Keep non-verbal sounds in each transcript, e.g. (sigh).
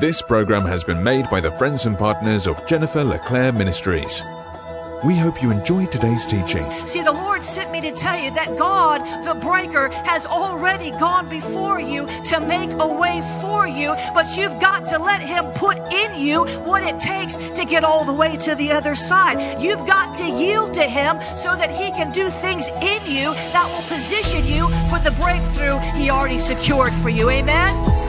This program has been made by the friends and partners of Jennifer LeClaire Ministries. We hope you enjoyed today's teaching. See, the Lord sent me to tell you that God, the breaker, has already gone before you to make a way for you, but you've got to let Him put in you what it takes to get all the way to the other side. You've got to yield to Him so that He can do things in you that will position you for the breakthrough He already secured for you. Amen?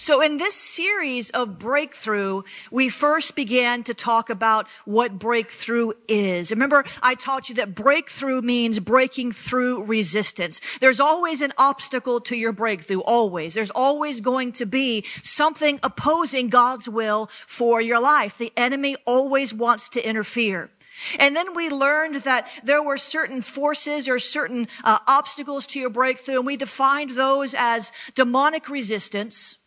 So, in this series of breakthrough, we first began to talk about what breakthrough is. Remember, I taught you that breakthrough means breaking through resistance. There's always an obstacle to your breakthrough, always. There's always going to be something opposing God's will for your life. The enemy always wants to interfere. And then we learned that there were certain forces or certain uh, obstacles to your breakthrough, and we defined those as demonic resistance,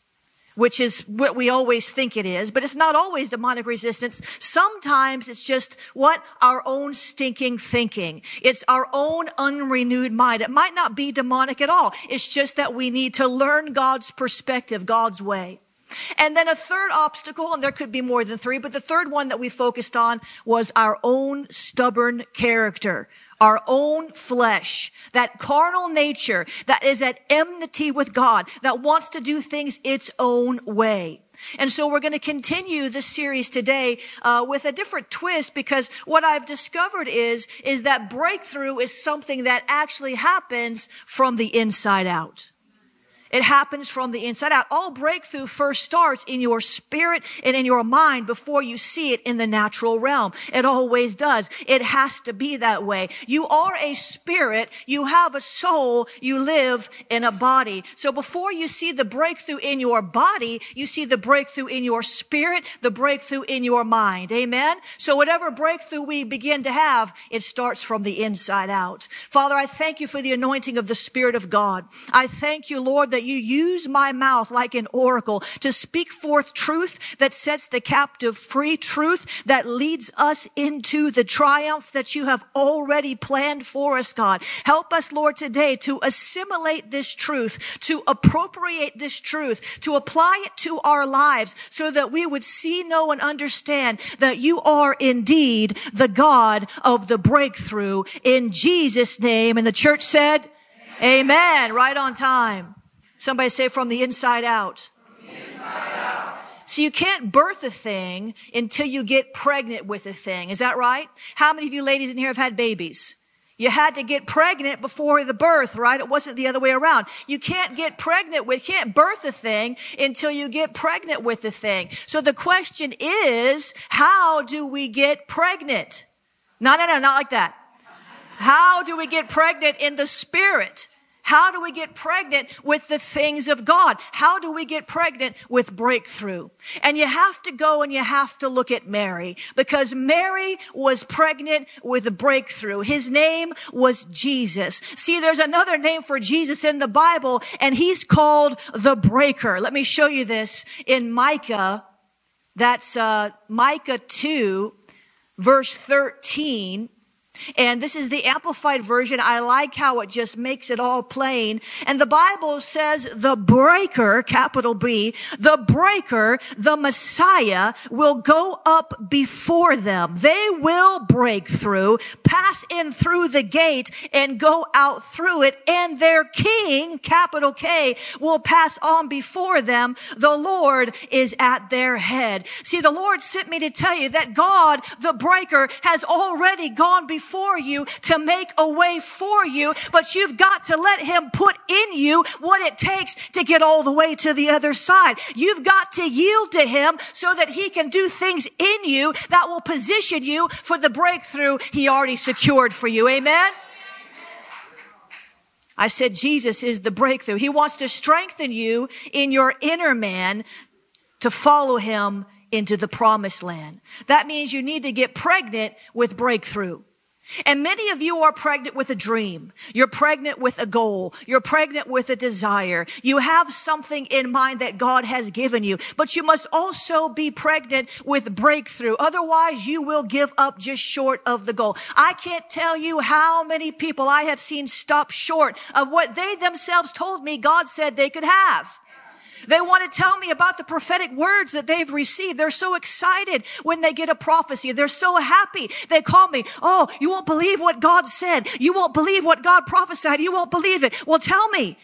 which is what we always think it is, but it's not always demonic resistance. Sometimes it's just what? Our own stinking thinking. It's our own unrenewed mind. It might not be demonic at all. It's just that we need to learn God's perspective, God's way. And then a third obstacle, and there could be more than three, but the third one that we focused on was our own stubborn character our own flesh, that carnal nature that is at enmity with God, that wants to do things its own way. And so we're going to continue this series today uh, with a different twist because what I've discovered is is that breakthrough is something that actually happens from the inside out. It happens from the inside out. All breakthrough first starts in your spirit and in your mind before you see it in the natural realm. It always does. It has to be that way. You are a spirit. You have a soul. You live in a body. So before you see the breakthrough in your body, you see the breakthrough in your spirit, the breakthrough in your mind. Amen. So whatever breakthrough we begin to have, it starts from the inside out. Father, I thank you for the anointing of the Spirit of God. I thank you, Lord, that you use my mouth like an oracle to speak forth truth that sets the captive free, truth that leads us into the triumph that you have already planned for us, God. Help us, Lord, today to assimilate this truth, to appropriate this truth, to apply it to our lives so that we would see, know, and understand that you are indeed the God of the breakthrough in Jesus' name. And the church said, Amen. Amen. Right on time. Somebody say from the inside out. So you can't birth a thing until you get pregnant with a thing. Is that right? How many of you ladies in here have had babies? You had to get pregnant before the birth, right? It wasn't the other way around. You can't get pregnant with, can't birth a thing until you get pregnant with the thing. So the question is, how do we get pregnant? No, no, no, not like that. How do we get pregnant in the spirit? How do we get pregnant with the things of God? How do we get pregnant with breakthrough? And you have to go and you have to look at Mary because Mary was pregnant with a breakthrough. His name was Jesus. See, there's another name for Jesus in the Bible and he's called the breaker. Let me show you this in Micah. That's uh, Micah 2 verse 13. And this is the amplified version. I like how it just makes it all plain. And the Bible says the breaker, capital B, the breaker, the Messiah will go up before them. They will break through, pass in through the gate and go out through it. And their king, capital K, will pass on before them. The Lord is at their head. See, the Lord sent me to tell you that God, the breaker, has already gone before before you to make a way for you, but you've got to let him put in you what it takes to get all the way to the other side. You've got to yield to him so that he can do things in you that will position you for the breakthrough he already secured for you. Amen. I said Jesus is the breakthrough. He wants to strengthen you in your inner man to follow him into the promised land. That means you need to get pregnant with breakthrough. And many of you are pregnant with a dream. You're pregnant with a goal. You're pregnant with a desire. You have something in mind that God has given you, but you must also be pregnant with breakthrough. Otherwise, you will give up just short of the goal. I can't tell you how many people I have seen stop short of what they themselves told me God said they could have. They want to tell me about the prophetic words that they've received. They're so excited when they get a prophecy. They're so happy. They call me, Oh, you won't believe what God said. You won't believe what God prophesied. You won't believe it. Well, tell me.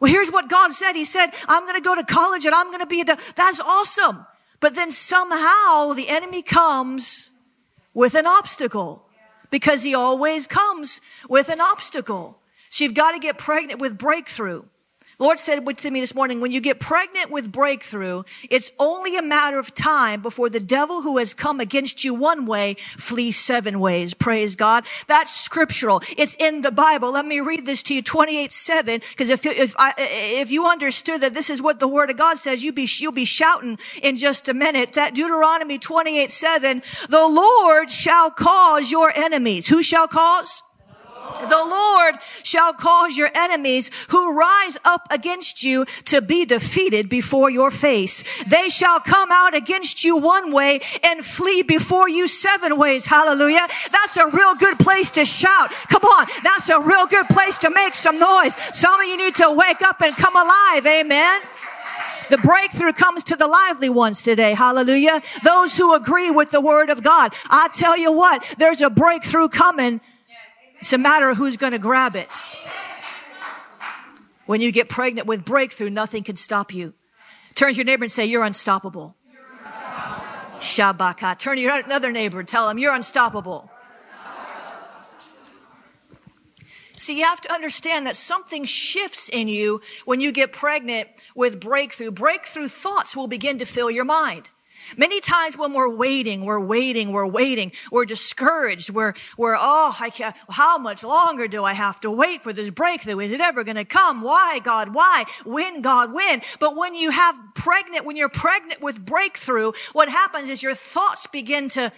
Well, here's what God said. He said, I'm going to go to college and I'm going to be a, that's awesome. But then somehow the enemy comes with an obstacle because he always comes with an obstacle. So you've got to get pregnant with breakthrough. Lord said to me this morning, when you get pregnant with breakthrough, it's only a matter of time before the devil who has come against you one way flees seven ways. Praise God. That's scriptural. It's in the Bible. Let me read this to you, 28, 7, because if, if, I, if you understood that this is what the word of God says, you'll be, you'll be shouting in just a minute. That Deuteronomy 28, 7, the Lord shall cause your enemies. Who shall cause? The Lord shall cause your enemies who rise up against you to be defeated before your face. They shall come out against you one way and flee before you seven ways. Hallelujah. That's a real good place to shout. Come on. That's a real good place to make some noise. Some of you need to wake up and come alive. Amen. The breakthrough comes to the lively ones today. Hallelujah. Those who agree with the word of God. I tell you what, there's a breakthrough coming it's a matter of who's going to grab it. When you get pregnant with breakthrough, nothing can stop you. Turn to your neighbor and say, You're unstoppable. Shabaka. Turn to your other neighbor and tell him, You're unstoppable. See, you have to understand that something shifts in you when you get pregnant with breakthrough. Breakthrough thoughts will begin to fill your mind. Many times when we're waiting, we're waiting, we're waiting, we're discouraged, we're, we're, oh, I can't, how much longer do I have to wait for this breakthrough? Is it ever going to come? Why, God? Why? When, God? When? But when you have pregnant, when you're pregnant with breakthrough, what happens is your thoughts begin to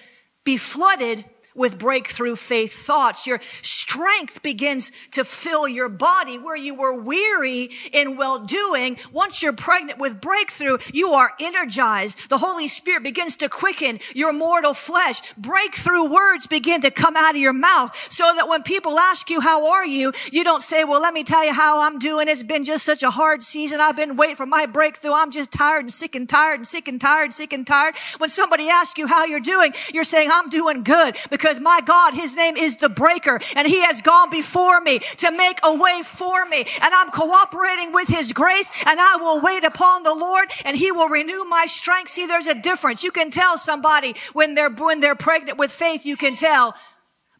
be flooded with breakthrough faith thoughts. Your strength begins to fill your body where you were weary in well doing. Once you're pregnant with breakthrough, you are energized. The Holy Spirit begins to quicken your mortal flesh. Breakthrough words begin to come out of your mouth so that when people ask you, how are you? You don't say, well, let me tell you how I'm doing. It's been just such a hard season. I've been waiting for my breakthrough. I'm just tired and sick and tired and sick and tired, and sick and tired. When somebody asks you how you're doing, you're saying, I'm doing good because my God, His name is the breaker and He has gone before me to make a way for me. And I'm cooperating with His grace and I will wait upon the Lord and He will renew my strength. See, there's a difference. You can tell somebody when they're, when they're pregnant with faith, you can tell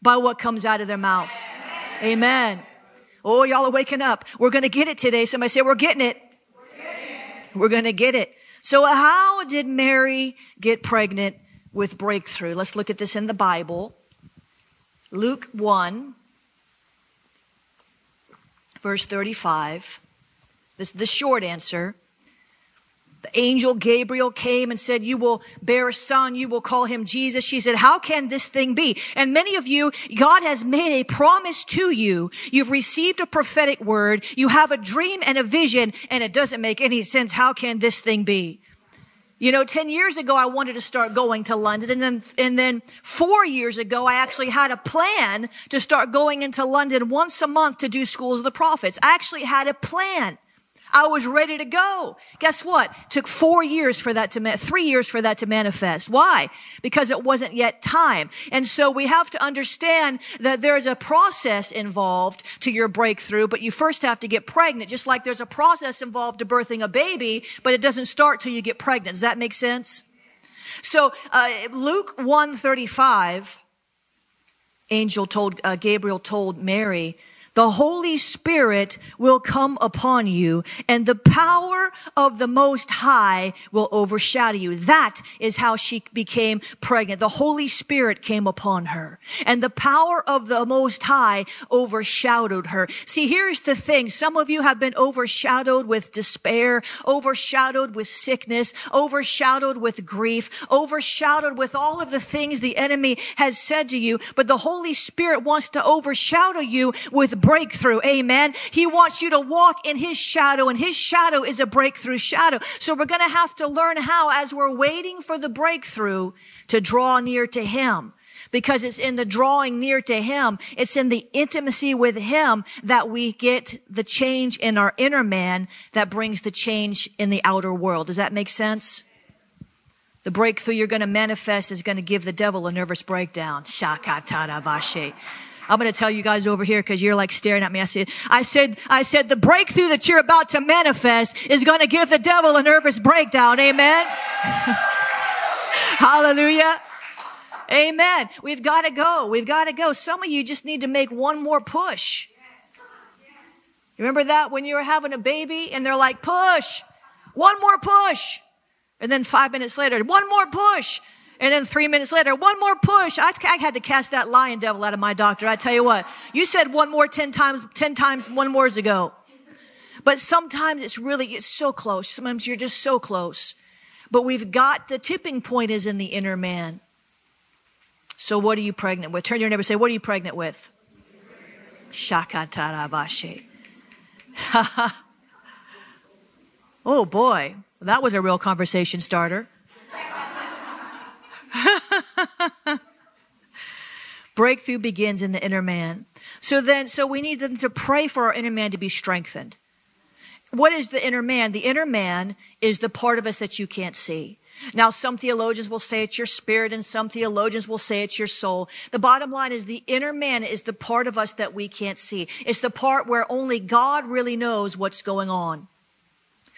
by what comes out of their mouth. Amen. Oh, y'all are waking up. We're going to get it today. Somebody say, we're getting it. We're, getting it. we're going to get it. So how did Mary get pregnant with breakthrough? Let's look at this in the Bible. Luke 1, verse 35. This is the short answer. The angel Gabriel came and said, You will bear a son, you will call him Jesus. She said, How can this thing be? And many of you, God has made a promise to you. You've received a prophetic word, you have a dream and a vision, and it doesn't make any sense. How can this thing be? You know, 10 years ago, I wanted to start going to London. And then, and then four years ago, I actually had a plan to start going into London once a month to do schools of the prophets. I actually had a plan. I was ready to go. Guess what? Took four years for that to, three years for that to manifest. Why? Because it wasn't yet time. And so we have to understand that there's a process involved to your breakthrough, but you first have to get pregnant, just like there's a process involved to birthing a baby, but it doesn't start till you get pregnant. Does that make sense? So, uh, Luke 135, angel told, uh, Gabriel told Mary, the Holy Spirit will come upon you and the power of the Most High will overshadow you. That is how she became pregnant. The Holy Spirit came upon her and the power of the Most High overshadowed her. See, here's the thing. Some of you have been overshadowed with despair, overshadowed with sickness, overshadowed with grief, overshadowed with all of the things the enemy has said to you. But the Holy Spirit wants to overshadow you with breakthrough. Amen. He wants you to walk in his shadow and his shadow is a breakthrough shadow. So we're going to have to learn how as we're waiting for the breakthrough to draw near to him because it's in the drawing near to him. It's in the intimacy with him that we get the change in our inner man that brings the change in the outer world. Does that make sense? The breakthrough you're going to manifest is going to give the devil a nervous breakdown. Shakatarabashe. I'm going to tell you guys over here because you're like staring at me. I said, I said, I said, the breakthrough that you're about to manifest is going to give the devil a nervous breakdown. Amen. (laughs) Hallelujah. Amen. We've got to go. We've got to go. Some of you just need to make one more push. Remember that when you were having a baby and they're like, push, one more push. And then five minutes later, one more push. And then three minutes later, one more push. I, I, had to cast that lion devil out of my doctor. I tell you what, you said one more 10 times, 10 times, one more ago. But sometimes it's really, it's so close. Sometimes you're just so close. But we've got the tipping point is in the inner man. So what are you pregnant with? Turn to your neighbor say, what are you pregnant with? Shakatarabashe. (laughs) oh boy, that was a real conversation starter. Breakthrough begins in the inner man. So then, so we need them to pray for our inner man to be strengthened. What is the inner man? The inner man is the part of us that you can't see. Now, some theologians will say it's your spirit and some theologians will say it's your soul. The bottom line is the inner man is the part of us that we can't see. It's the part where only God really knows what's going on.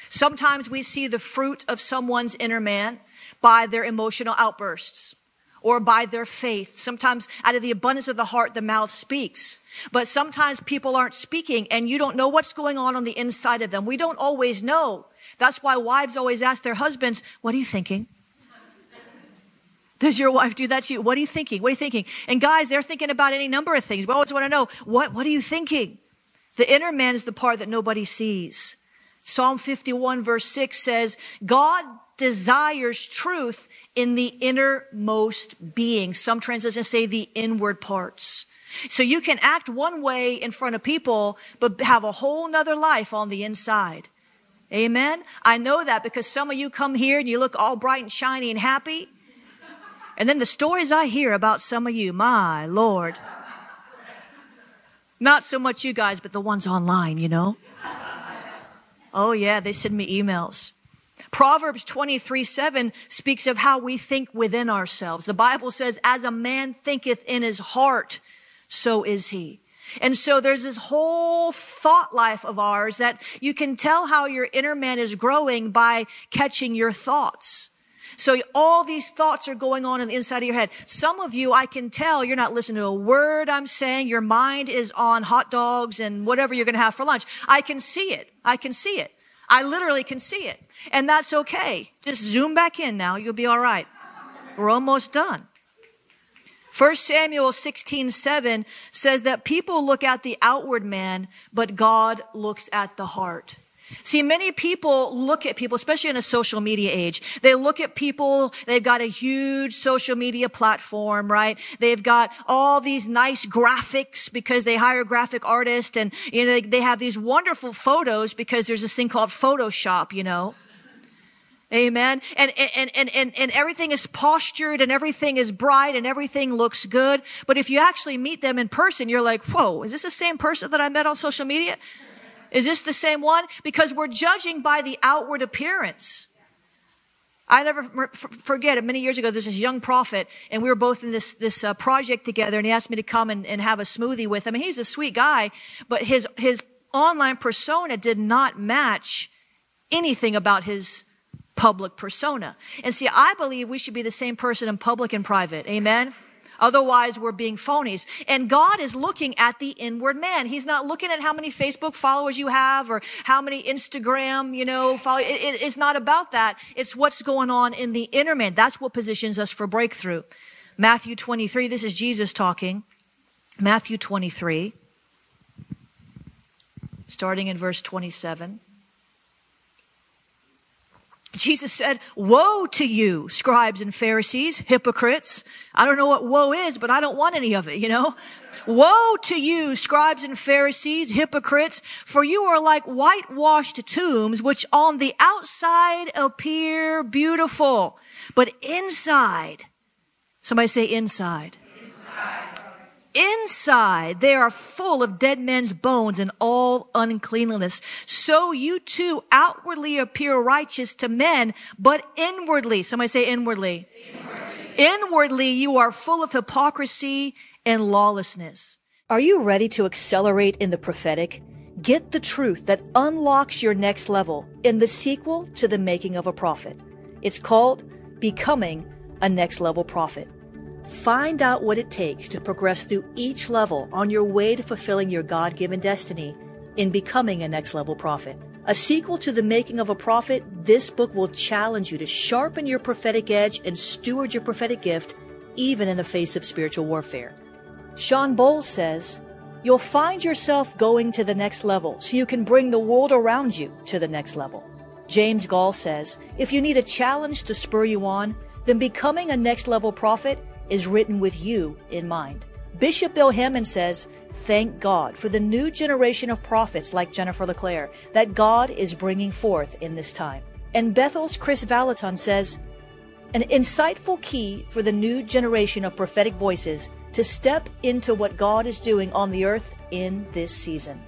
Sometimes we see the fruit of someone's inner man by their emotional outbursts or by their faith. Sometimes out of the abundance of the heart, the mouth speaks. But sometimes people aren't speaking and you don't know what's going on on the inside of them. We don't always know. That's why wives always ask their husbands, what are you thinking? Does your wife do that to you? What are you thinking? What are you thinking? And guys, they're thinking about any number of things. We always want to know, what, what are you thinking? The inner man is the part that nobody sees. Psalm 51 verse 6 says, God desires truth in the innermost being. Some translations say the inward parts. So you can act one way in front of people, but have a whole nother life on the inside. Amen. I know that because some of you come here and you look all bright and shiny and happy. And then the stories I hear about some of you, my Lord. Not so much you guys, but the ones online, you know. Oh yeah, they send me emails. Proverbs 23 7 speaks of how we think within ourselves. The Bible says, as a man thinketh in his heart, so is he. And so there's this whole thought life of ours that you can tell how your inner man is growing by catching your thoughts. So all these thoughts are going on in the inside of your head. Some of you, I can tell you're not listening to a word I'm saying. Your mind is on hot dogs and whatever you're going to have for lunch. I can see it. I can see it. I literally can see it. And that's okay. Just zoom back in now. You'll be all right. We're almost done. 1 Samuel 16, 7 says that people look at the outward man, but God looks at the heart. See, many people look at people, especially in a social media age. They look at people, they've got a huge social media platform, right? They've got all these nice graphics because they hire graphic artists and, you know, they, they have these wonderful photos because there's this thing called Photoshop, you know. Amen. And, and, and, and, and everything is postured and everything is bright and everything looks good. But if you actually meet them in person, you're like, whoa, is this the same person that I met on social media? Is this the same one? Because we're judging by the outward appearance. I never forget it. Many years ago, there's this young prophet, and we were both in this this uh, project together. And he asked me to come and, and have a smoothie with him. Mean, he's a sweet guy, but his his online persona did not match anything about his public persona. And see, I believe we should be the same person in public and private. Amen. Otherwise, we're being phonies. And God is looking at the inward man. He's not looking at how many Facebook followers you have or how many Instagram, you know, follow. It, it, it's not about that. It's what's going on in the inner man. That's what positions us for breakthrough. Matthew 23, this is Jesus talking. Matthew 23, starting in verse 27. Jesus said, Woe to you, scribes and Pharisees, hypocrites. I don't know what woe is, but I don't want any of it, you know? Woe to you, scribes and Pharisees, hypocrites, for you are like whitewashed tombs, which on the outside appear beautiful, but inside, somebody say inside. Inside, they are full of dead men's bones and all uncleanliness. So you too outwardly appear righteous to men, but inwardly, somebody say inwardly. Inwardly, inwardly you are full of hypocrisy and lawlessness. Are you ready to accelerate in the prophetic? Get the truth that unlocks your next level in the sequel to the making of a prophet. It's called Becoming a Next Level Prophet. Find out what it takes to progress through each level on your way to fulfilling your God given destiny in becoming a next level prophet. A sequel to The Making of a Prophet, this book will challenge you to sharpen your prophetic edge and steward your prophetic gift even in the face of spiritual warfare. Shawn Bolz says, You'll find yourself going to the next level so you can bring the world around you to the next level. James Goll says, If you need a challenge to spur you on, then becoming a next level prophet is written with you in mind. Bishop Bill Hamon says, Thank God for the new generation of prophets like Jennifer LeClaire that God is bringing forth in this time. And Bethel's Kris Vallotton says, An insightful key for the new generation of prophetic voices to step into what God is doing on the earth in this season.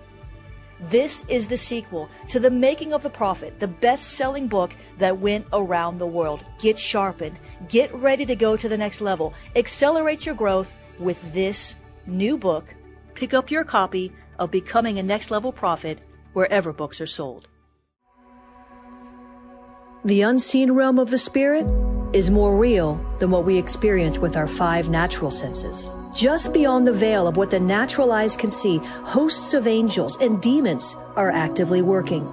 This is the sequel to The Making of the Prophet, the best selling book that went around the world. Get sharpened, get ready to go to the next level, accelerate your growth with this new book. Pick up your copy of Becoming a Next Level Prophet wherever books are sold. The unseen realm of the Spirit is more real than what we experience with our five natural senses. Just beyond the veil of what the natural eyes can see, hosts of angels and demons are actively working.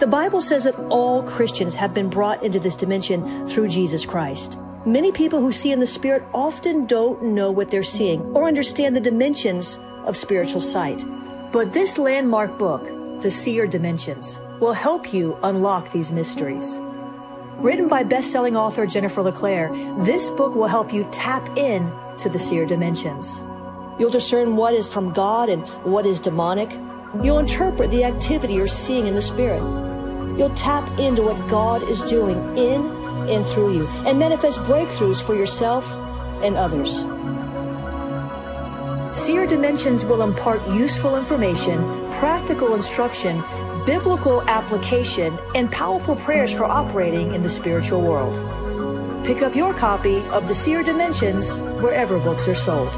The Bible says that all Christians have been brought into this dimension through Jesus Christ. Many people who see in the Spirit often don't know what they're seeing or understand the dimensions of spiritual sight. But this landmark book, The Seer Dimensions, will help you unlock these mysteries. Written by best-selling author Jennifer LeClaire, this book will help you tap in to the seer dimensions. You'll discern what is from God and what is demonic. You'll interpret the activity you're seeing in the Spirit. You'll tap into what God is doing in and through you and manifest breakthroughs for yourself and others. Seer Dimensions will impart useful information, practical instruction, biblical application, and powerful prayers for operating in the spiritual world. Pick up your copy of The Seer Dimensions wherever books are sold.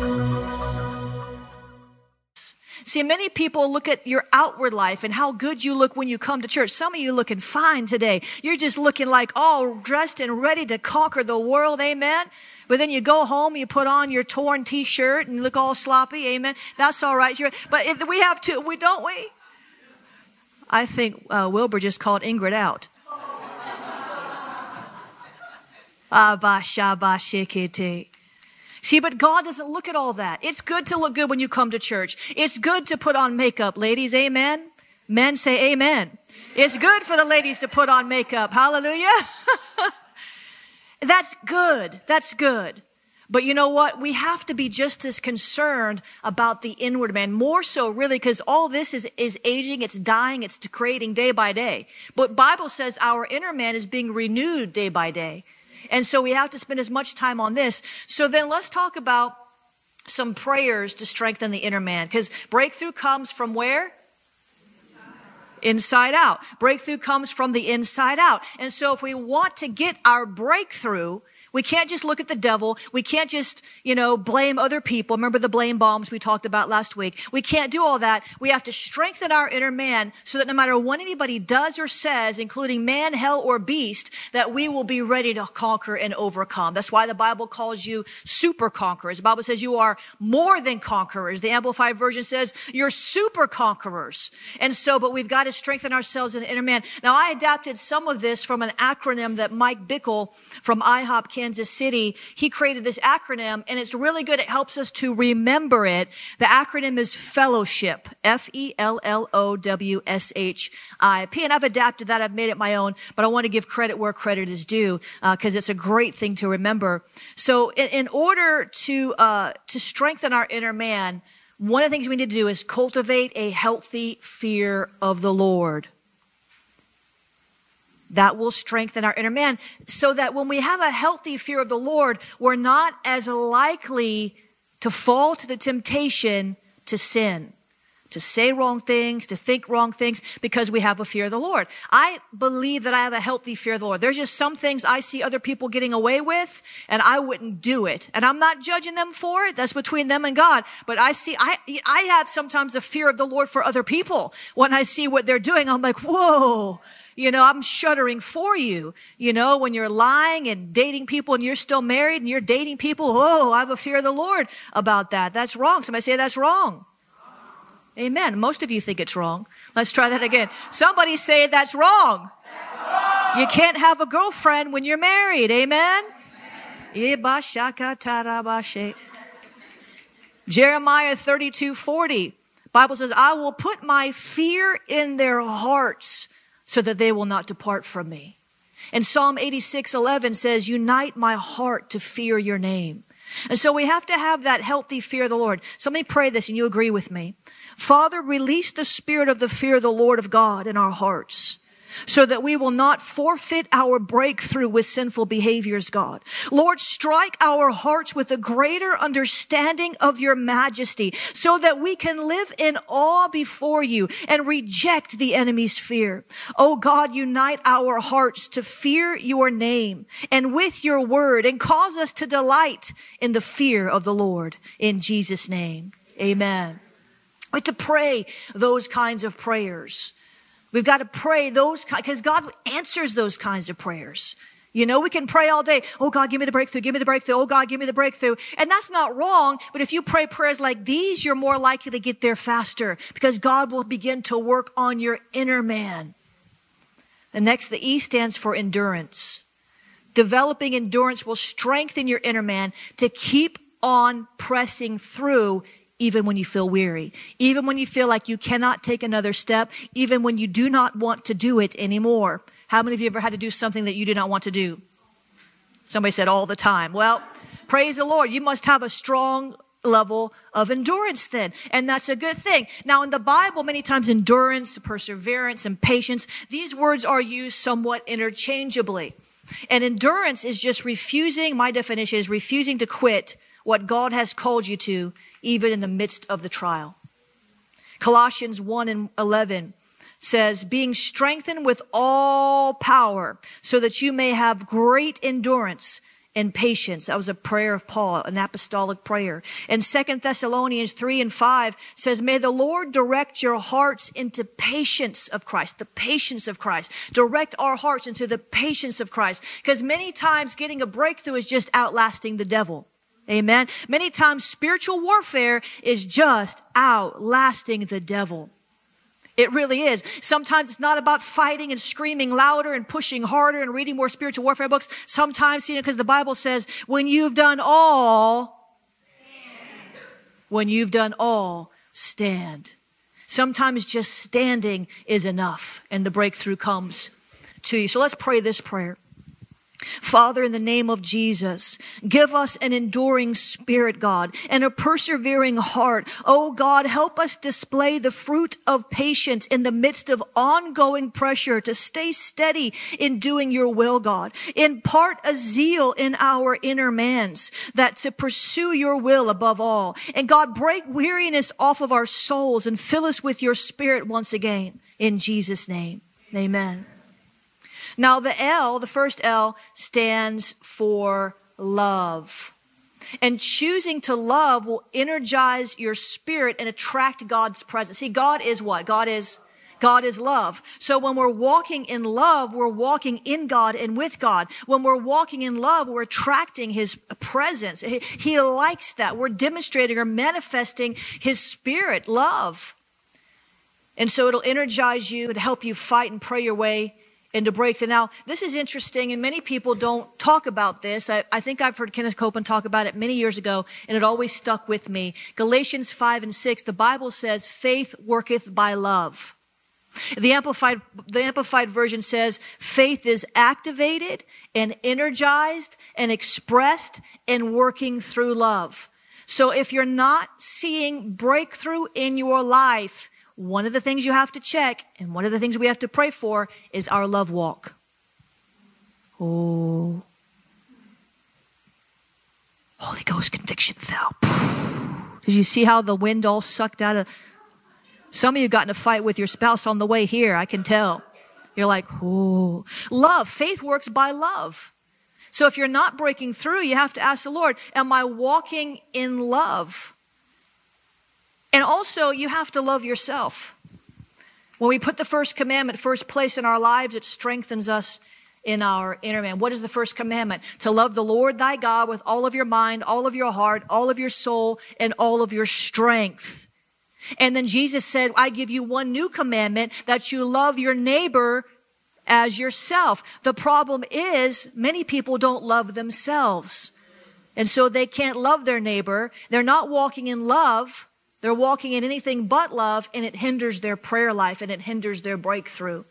See, many people look at your outward life and how good you look when you come to church. Some of you looking fine today. You're just looking like all dressed and ready to conquer the world. Amen. But then you go home, you put on your torn t-shirt and look all sloppy. Amen. That's all right. But we have to, we don't we? I think uh, Wilbur just called Ingrid out. See, but God doesn't look at all that. It's good to look good when you come to church. It's good to put on makeup, ladies. Amen. Men say amen. It's good for the ladies to put on makeup. Hallelujah. (laughs) That's good. That's good. But you know what? We have to be just as concerned about the inward man, more so really, because all this is, is aging, it's dying, it's degrading day by day. But Bible says our inner man is being renewed day by day. And so we have to spend as much time on this. So then let's talk about some prayers to strengthen the inner man. Because breakthrough comes from where? Inside out. Breakthrough comes from the inside out. And so if we want to get our breakthrough, We can't just look at the devil. We can't just, you know, blame other people. Remember the blame bombs we talked about last week? We can't do all that. We have to strengthen our inner man so that no matter what anybody does or says, including man, hell, or beast, that we will be ready to conquer and overcome. That's why the Bible calls you super conquerors. The Bible says you are more than conquerors. The Amplified Version says you're super conquerors. And so, but we've got to strengthen ourselves in the inner man. Now, I adapted some of this from an acronym that Mike Bickle from IHOP Kansas City, he created this acronym and it's really good. It helps us to remember it. The acronym is fellowship. F-E-L-L-O-W-S-H-I-P. And I've adapted that. I've made it my own, but I want to give credit where credit is due because uh, it's a great thing to remember. So in, in order to, uh, to strengthen our inner man, one of the things we need to do is cultivate a healthy fear of the Lord that will strengthen our inner man so that when we have a healthy fear of the Lord, we're not as likely to fall to the temptation to sin, to say wrong things, to think wrong things because we have a fear of the Lord. I believe that I have a healthy fear of the Lord. There's just some things I see other people getting away with and I wouldn't do it. And I'm not judging them for it. That's between them and God. But I see, I, I have sometimes a fear of the Lord for other people. When I see what they're doing, I'm like, whoa you know, I'm shuddering for you. You know, when you're lying and dating people and you're still married and you're dating people, oh, I have a fear of the Lord about that. That's wrong. Somebody say that's wrong. Amen. Most of you think it's wrong. Let's try that again. Somebody say that's wrong. That's wrong. You can't have a girlfriend when you're married. Amen. Amen. Jeremiah 32, 40. Bible says, I will put my fear in their hearts so that they will not depart from me. And Psalm 86, 11 says, unite my heart to fear your name. And so we have to have that healthy fear of the Lord. So let me pray this and you agree with me. Father, release the spirit of the fear of the Lord of God in our hearts so that we will not forfeit our breakthrough with sinful behaviors, God. Lord, strike our hearts with a greater understanding of your majesty so that we can live in awe before you and reject the enemy's fear. Oh God, unite our hearts to fear your name and with your word and cause us to delight in the fear of the Lord. In Jesus' name, amen. We to pray those kinds of prayers. We've got to pray those because God answers those kinds of prayers. You know, we can pray all day. Oh God, give me the breakthrough. Give me the breakthrough. Oh God, give me the breakthrough. And that's not wrong. But if you pray prayers like these, you're more likely to get there faster because God will begin to work on your inner man. The next, the E stands for endurance. Developing endurance will strengthen your inner man to keep on pressing through even when you feel weary, even when you feel like you cannot take another step, even when you do not want to do it anymore. How many of you ever had to do something that you did not want to do? Somebody said all the time. Well, praise the Lord. You must have a strong level of endurance then. And that's a good thing. Now, in the Bible, many times endurance, perseverance, and patience, these words are used somewhat interchangeably. And endurance is just refusing, my definition is refusing to quit what God has called you to even in the midst of the trial. Colossians 1 and 11 says, being strengthened with all power so that you may have great endurance and patience. That was a prayer of Paul, an apostolic prayer. And Second Thessalonians 3 and 5 says, May the Lord direct your hearts into patience of Christ, the patience of Christ. Direct our hearts into the patience of Christ. Because many times getting a breakthrough is just outlasting the devil. Amen. Many times spiritual warfare is just outlasting the devil. It really is. Sometimes it's not about fighting and screaming louder and pushing harder and reading more spiritual warfare books. Sometimes, you know, because the Bible says, when you've done all, stand. when you've done all, stand. Sometimes just standing is enough and the breakthrough comes to you. So let's pray this prayer. Father, in the name of Jesus, give us an enduring spirit, God, and a persevering heart. Oh God, help us display the fruit of patience in the midst of ongoing pressure to stay steady in doing your will, God. Impart a zeal in our inner mans that to pursue your will above all. And God, break weariness off of our souls and fill us with your spirit once again. In Jesus' name, amen. Now, the L, the first L, stands for love. And choosing to love will energize your spirit and attract God's presence. See, God is what? God is God is love. So when we're walking in love, we're walking in God and with God. When we're walking in love, we're attracting His presence. He, he likes that. We're demonstrating or manifesting His spirit, love. And so it'll energize you and help you fight and pray your way into breakthrough. Now, this is interesting, and many people don't talk about this. I, I, think I've heard Kenneth Copeland talk about it many years ago, and it always stuck with me. Galatians 5 and 6, the Bible says, faith worketh by love. The amplified, the amplified version says faith is activated and energized and expressed and working through love. So if you're not seeing breakthrough in your life, one of the things you have to check and one of the things we have to pray for is our love walk. Oh. Holy Ghost conviction fell. (sighs) Did you see how the wind all sucked out of some of you got in a fight with your spouse on the way here, I can tell. You're like, oh, love. Faith works by love. So if you're not breaking through, you have to ask the Lord, am I walking in love? And also, you have to love yourself. When we put the first commandment first place in our lives, it strengthens us in our inner man. What is the first commandment? To love the Lord thy God with all of your mind, all of your heart, all of your soul, and all of your strength. And then Jesus said, I give you one new commandment that you love your neighbor as yourself. The problem is many people don't love themselves. And so they can't love their neighbor. They're not walking in love. They're walking in anything but love and it hinders their prayer life and it hinders their breakthrough.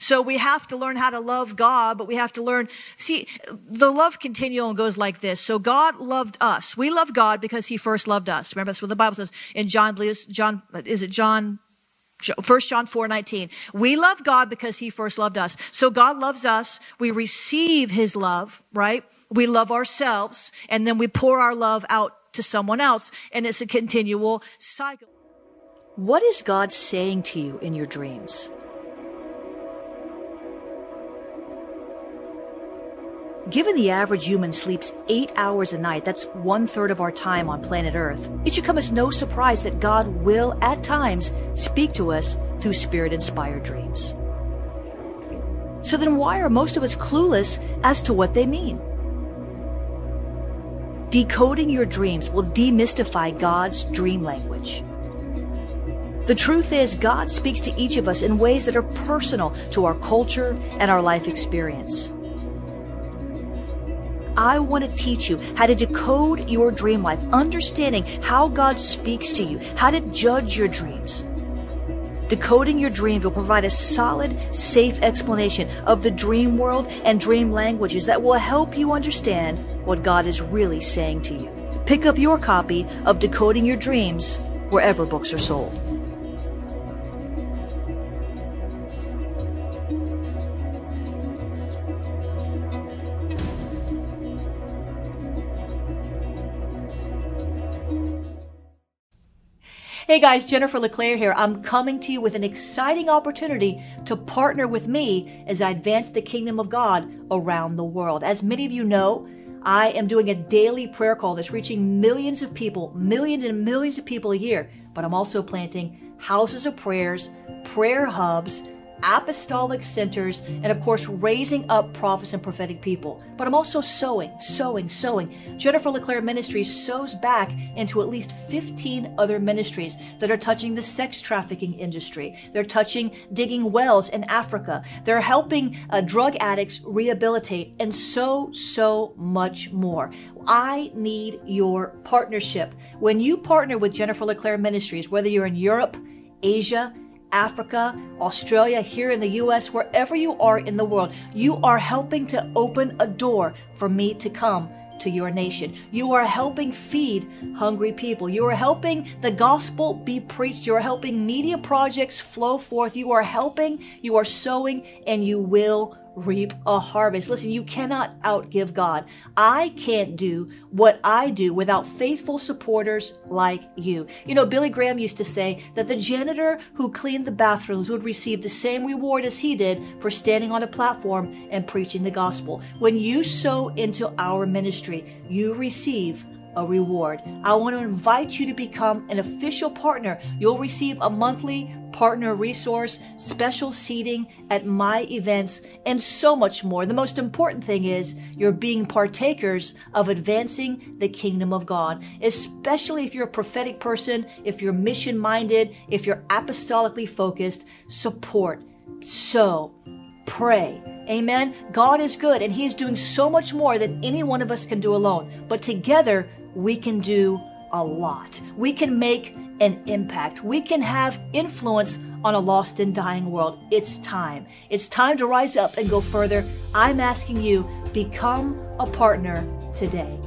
So we have to learn how to love God, but we have to learn, see, the love continuum goes like this. So God loved us. We love God because he first loved us. Remember, that's what the Bible says in John, John, is it John? 1 John 4 19. We love God because he first loved us. So God loves us. We receive his love, right? We love ourselves and then we pour our love out to someone else. And it's a continual cycle. What is God saying to you in your dreams? Given the average human sleeps eight hours a night, that's one third of our time on planet Earth, it should come as no surprise that God will, at times, speak to us through spirit inspired dreams. So then, why are most of us clueless as to what they mean? Decoding your dreams will demystify God's dream language. The truth is, God speaks to each of us in ways that are personal to our culture and our life experience. I want to teach you how to decode your dream life, understanding how God speaks to you, how to judge your dreams. Decoding your dreams will provide a solid, safe explanation of the dream world and dream languages that will help you understand what God is really saying to you. Pick up your copy of Decoding Your Dreams wherever books are sold. Hey guys, Jennifer LeClaire here. I'm coming to you with an exciting opportunity to partner with me as I advance the kingdom of God around the world. As many of you know, I am doing a daily prayer call that's reaching millions of people, millions and millions of people a year. But I'm also planting houses of prayers, prayer hubs, apostolic centers, and of course, raising up prophets and prophetic people. But I'm also sowing, sowing, sowing. Jennifer LeClaire Ministries sows back into at least 15 other ministries that are touching the sex trafficking industry. They're touching digging wells in Africa. They're helping uh, drug addicts rehabilitate, and so, so much more. I need your partnership. When you partner with Jennifer LeClaire Ministries, whether you're in Europe, Asia, Africa, Australia, here in the US, wherever you are in the world, you are helping to open a door for me to come to your nation. You are helping feed hungry people. You are helping the gospel be preached. You are helping media projects flow forth. You are helping, you are sowing, and you will reap a harvest. Listen, you cannot outgive God. I can't do what I do without faithful supporters like you. You know, Billy Graham used to say that the janitor who cleaned the bathrooms would receive the same reward as he did for standing on a platform and preaching the gospel. When you sow into our ministry, you receive a reward. I want to invite you to become an official partner. You'll receive a monthly partner resource, special seating at my events, and so much more. The most important thing is you're being partakers of advancing the kingdom of God, especially if you're a prophetic person, if you're mission minded, if you're apostolically focused. Support, sow, pray. Amen. God is good and He is doing so much more than any one of us can do alone. But together, we can do a lot. We can make an impact. We can have influence on a lost and dying world. It's time. It's time to rise up and go further. I'm asking you, become a partner today.